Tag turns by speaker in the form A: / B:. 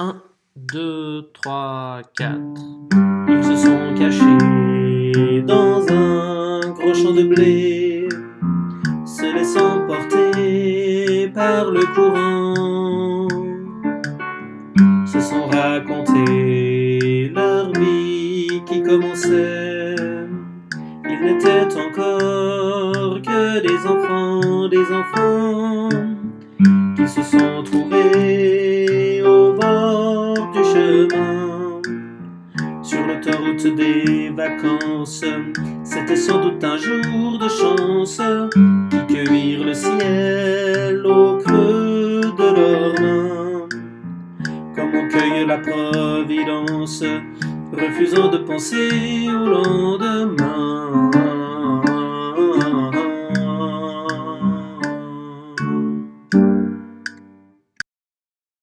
A: 1, 2, 3, 4. Ils se sont cachés dans un gros champ de blé, se laissant porter par le courant. Se sont racontés leur vie qui commençait. Ils n'étaient encore que des enfants, des enfants qui se sont trouvés Sur l'autoroute des vacances, c'était sans doute un jour de chance qui cueillirent le ciel au creux de leurs mains. Comme on cueille la providence, refusant de penser au lendemain.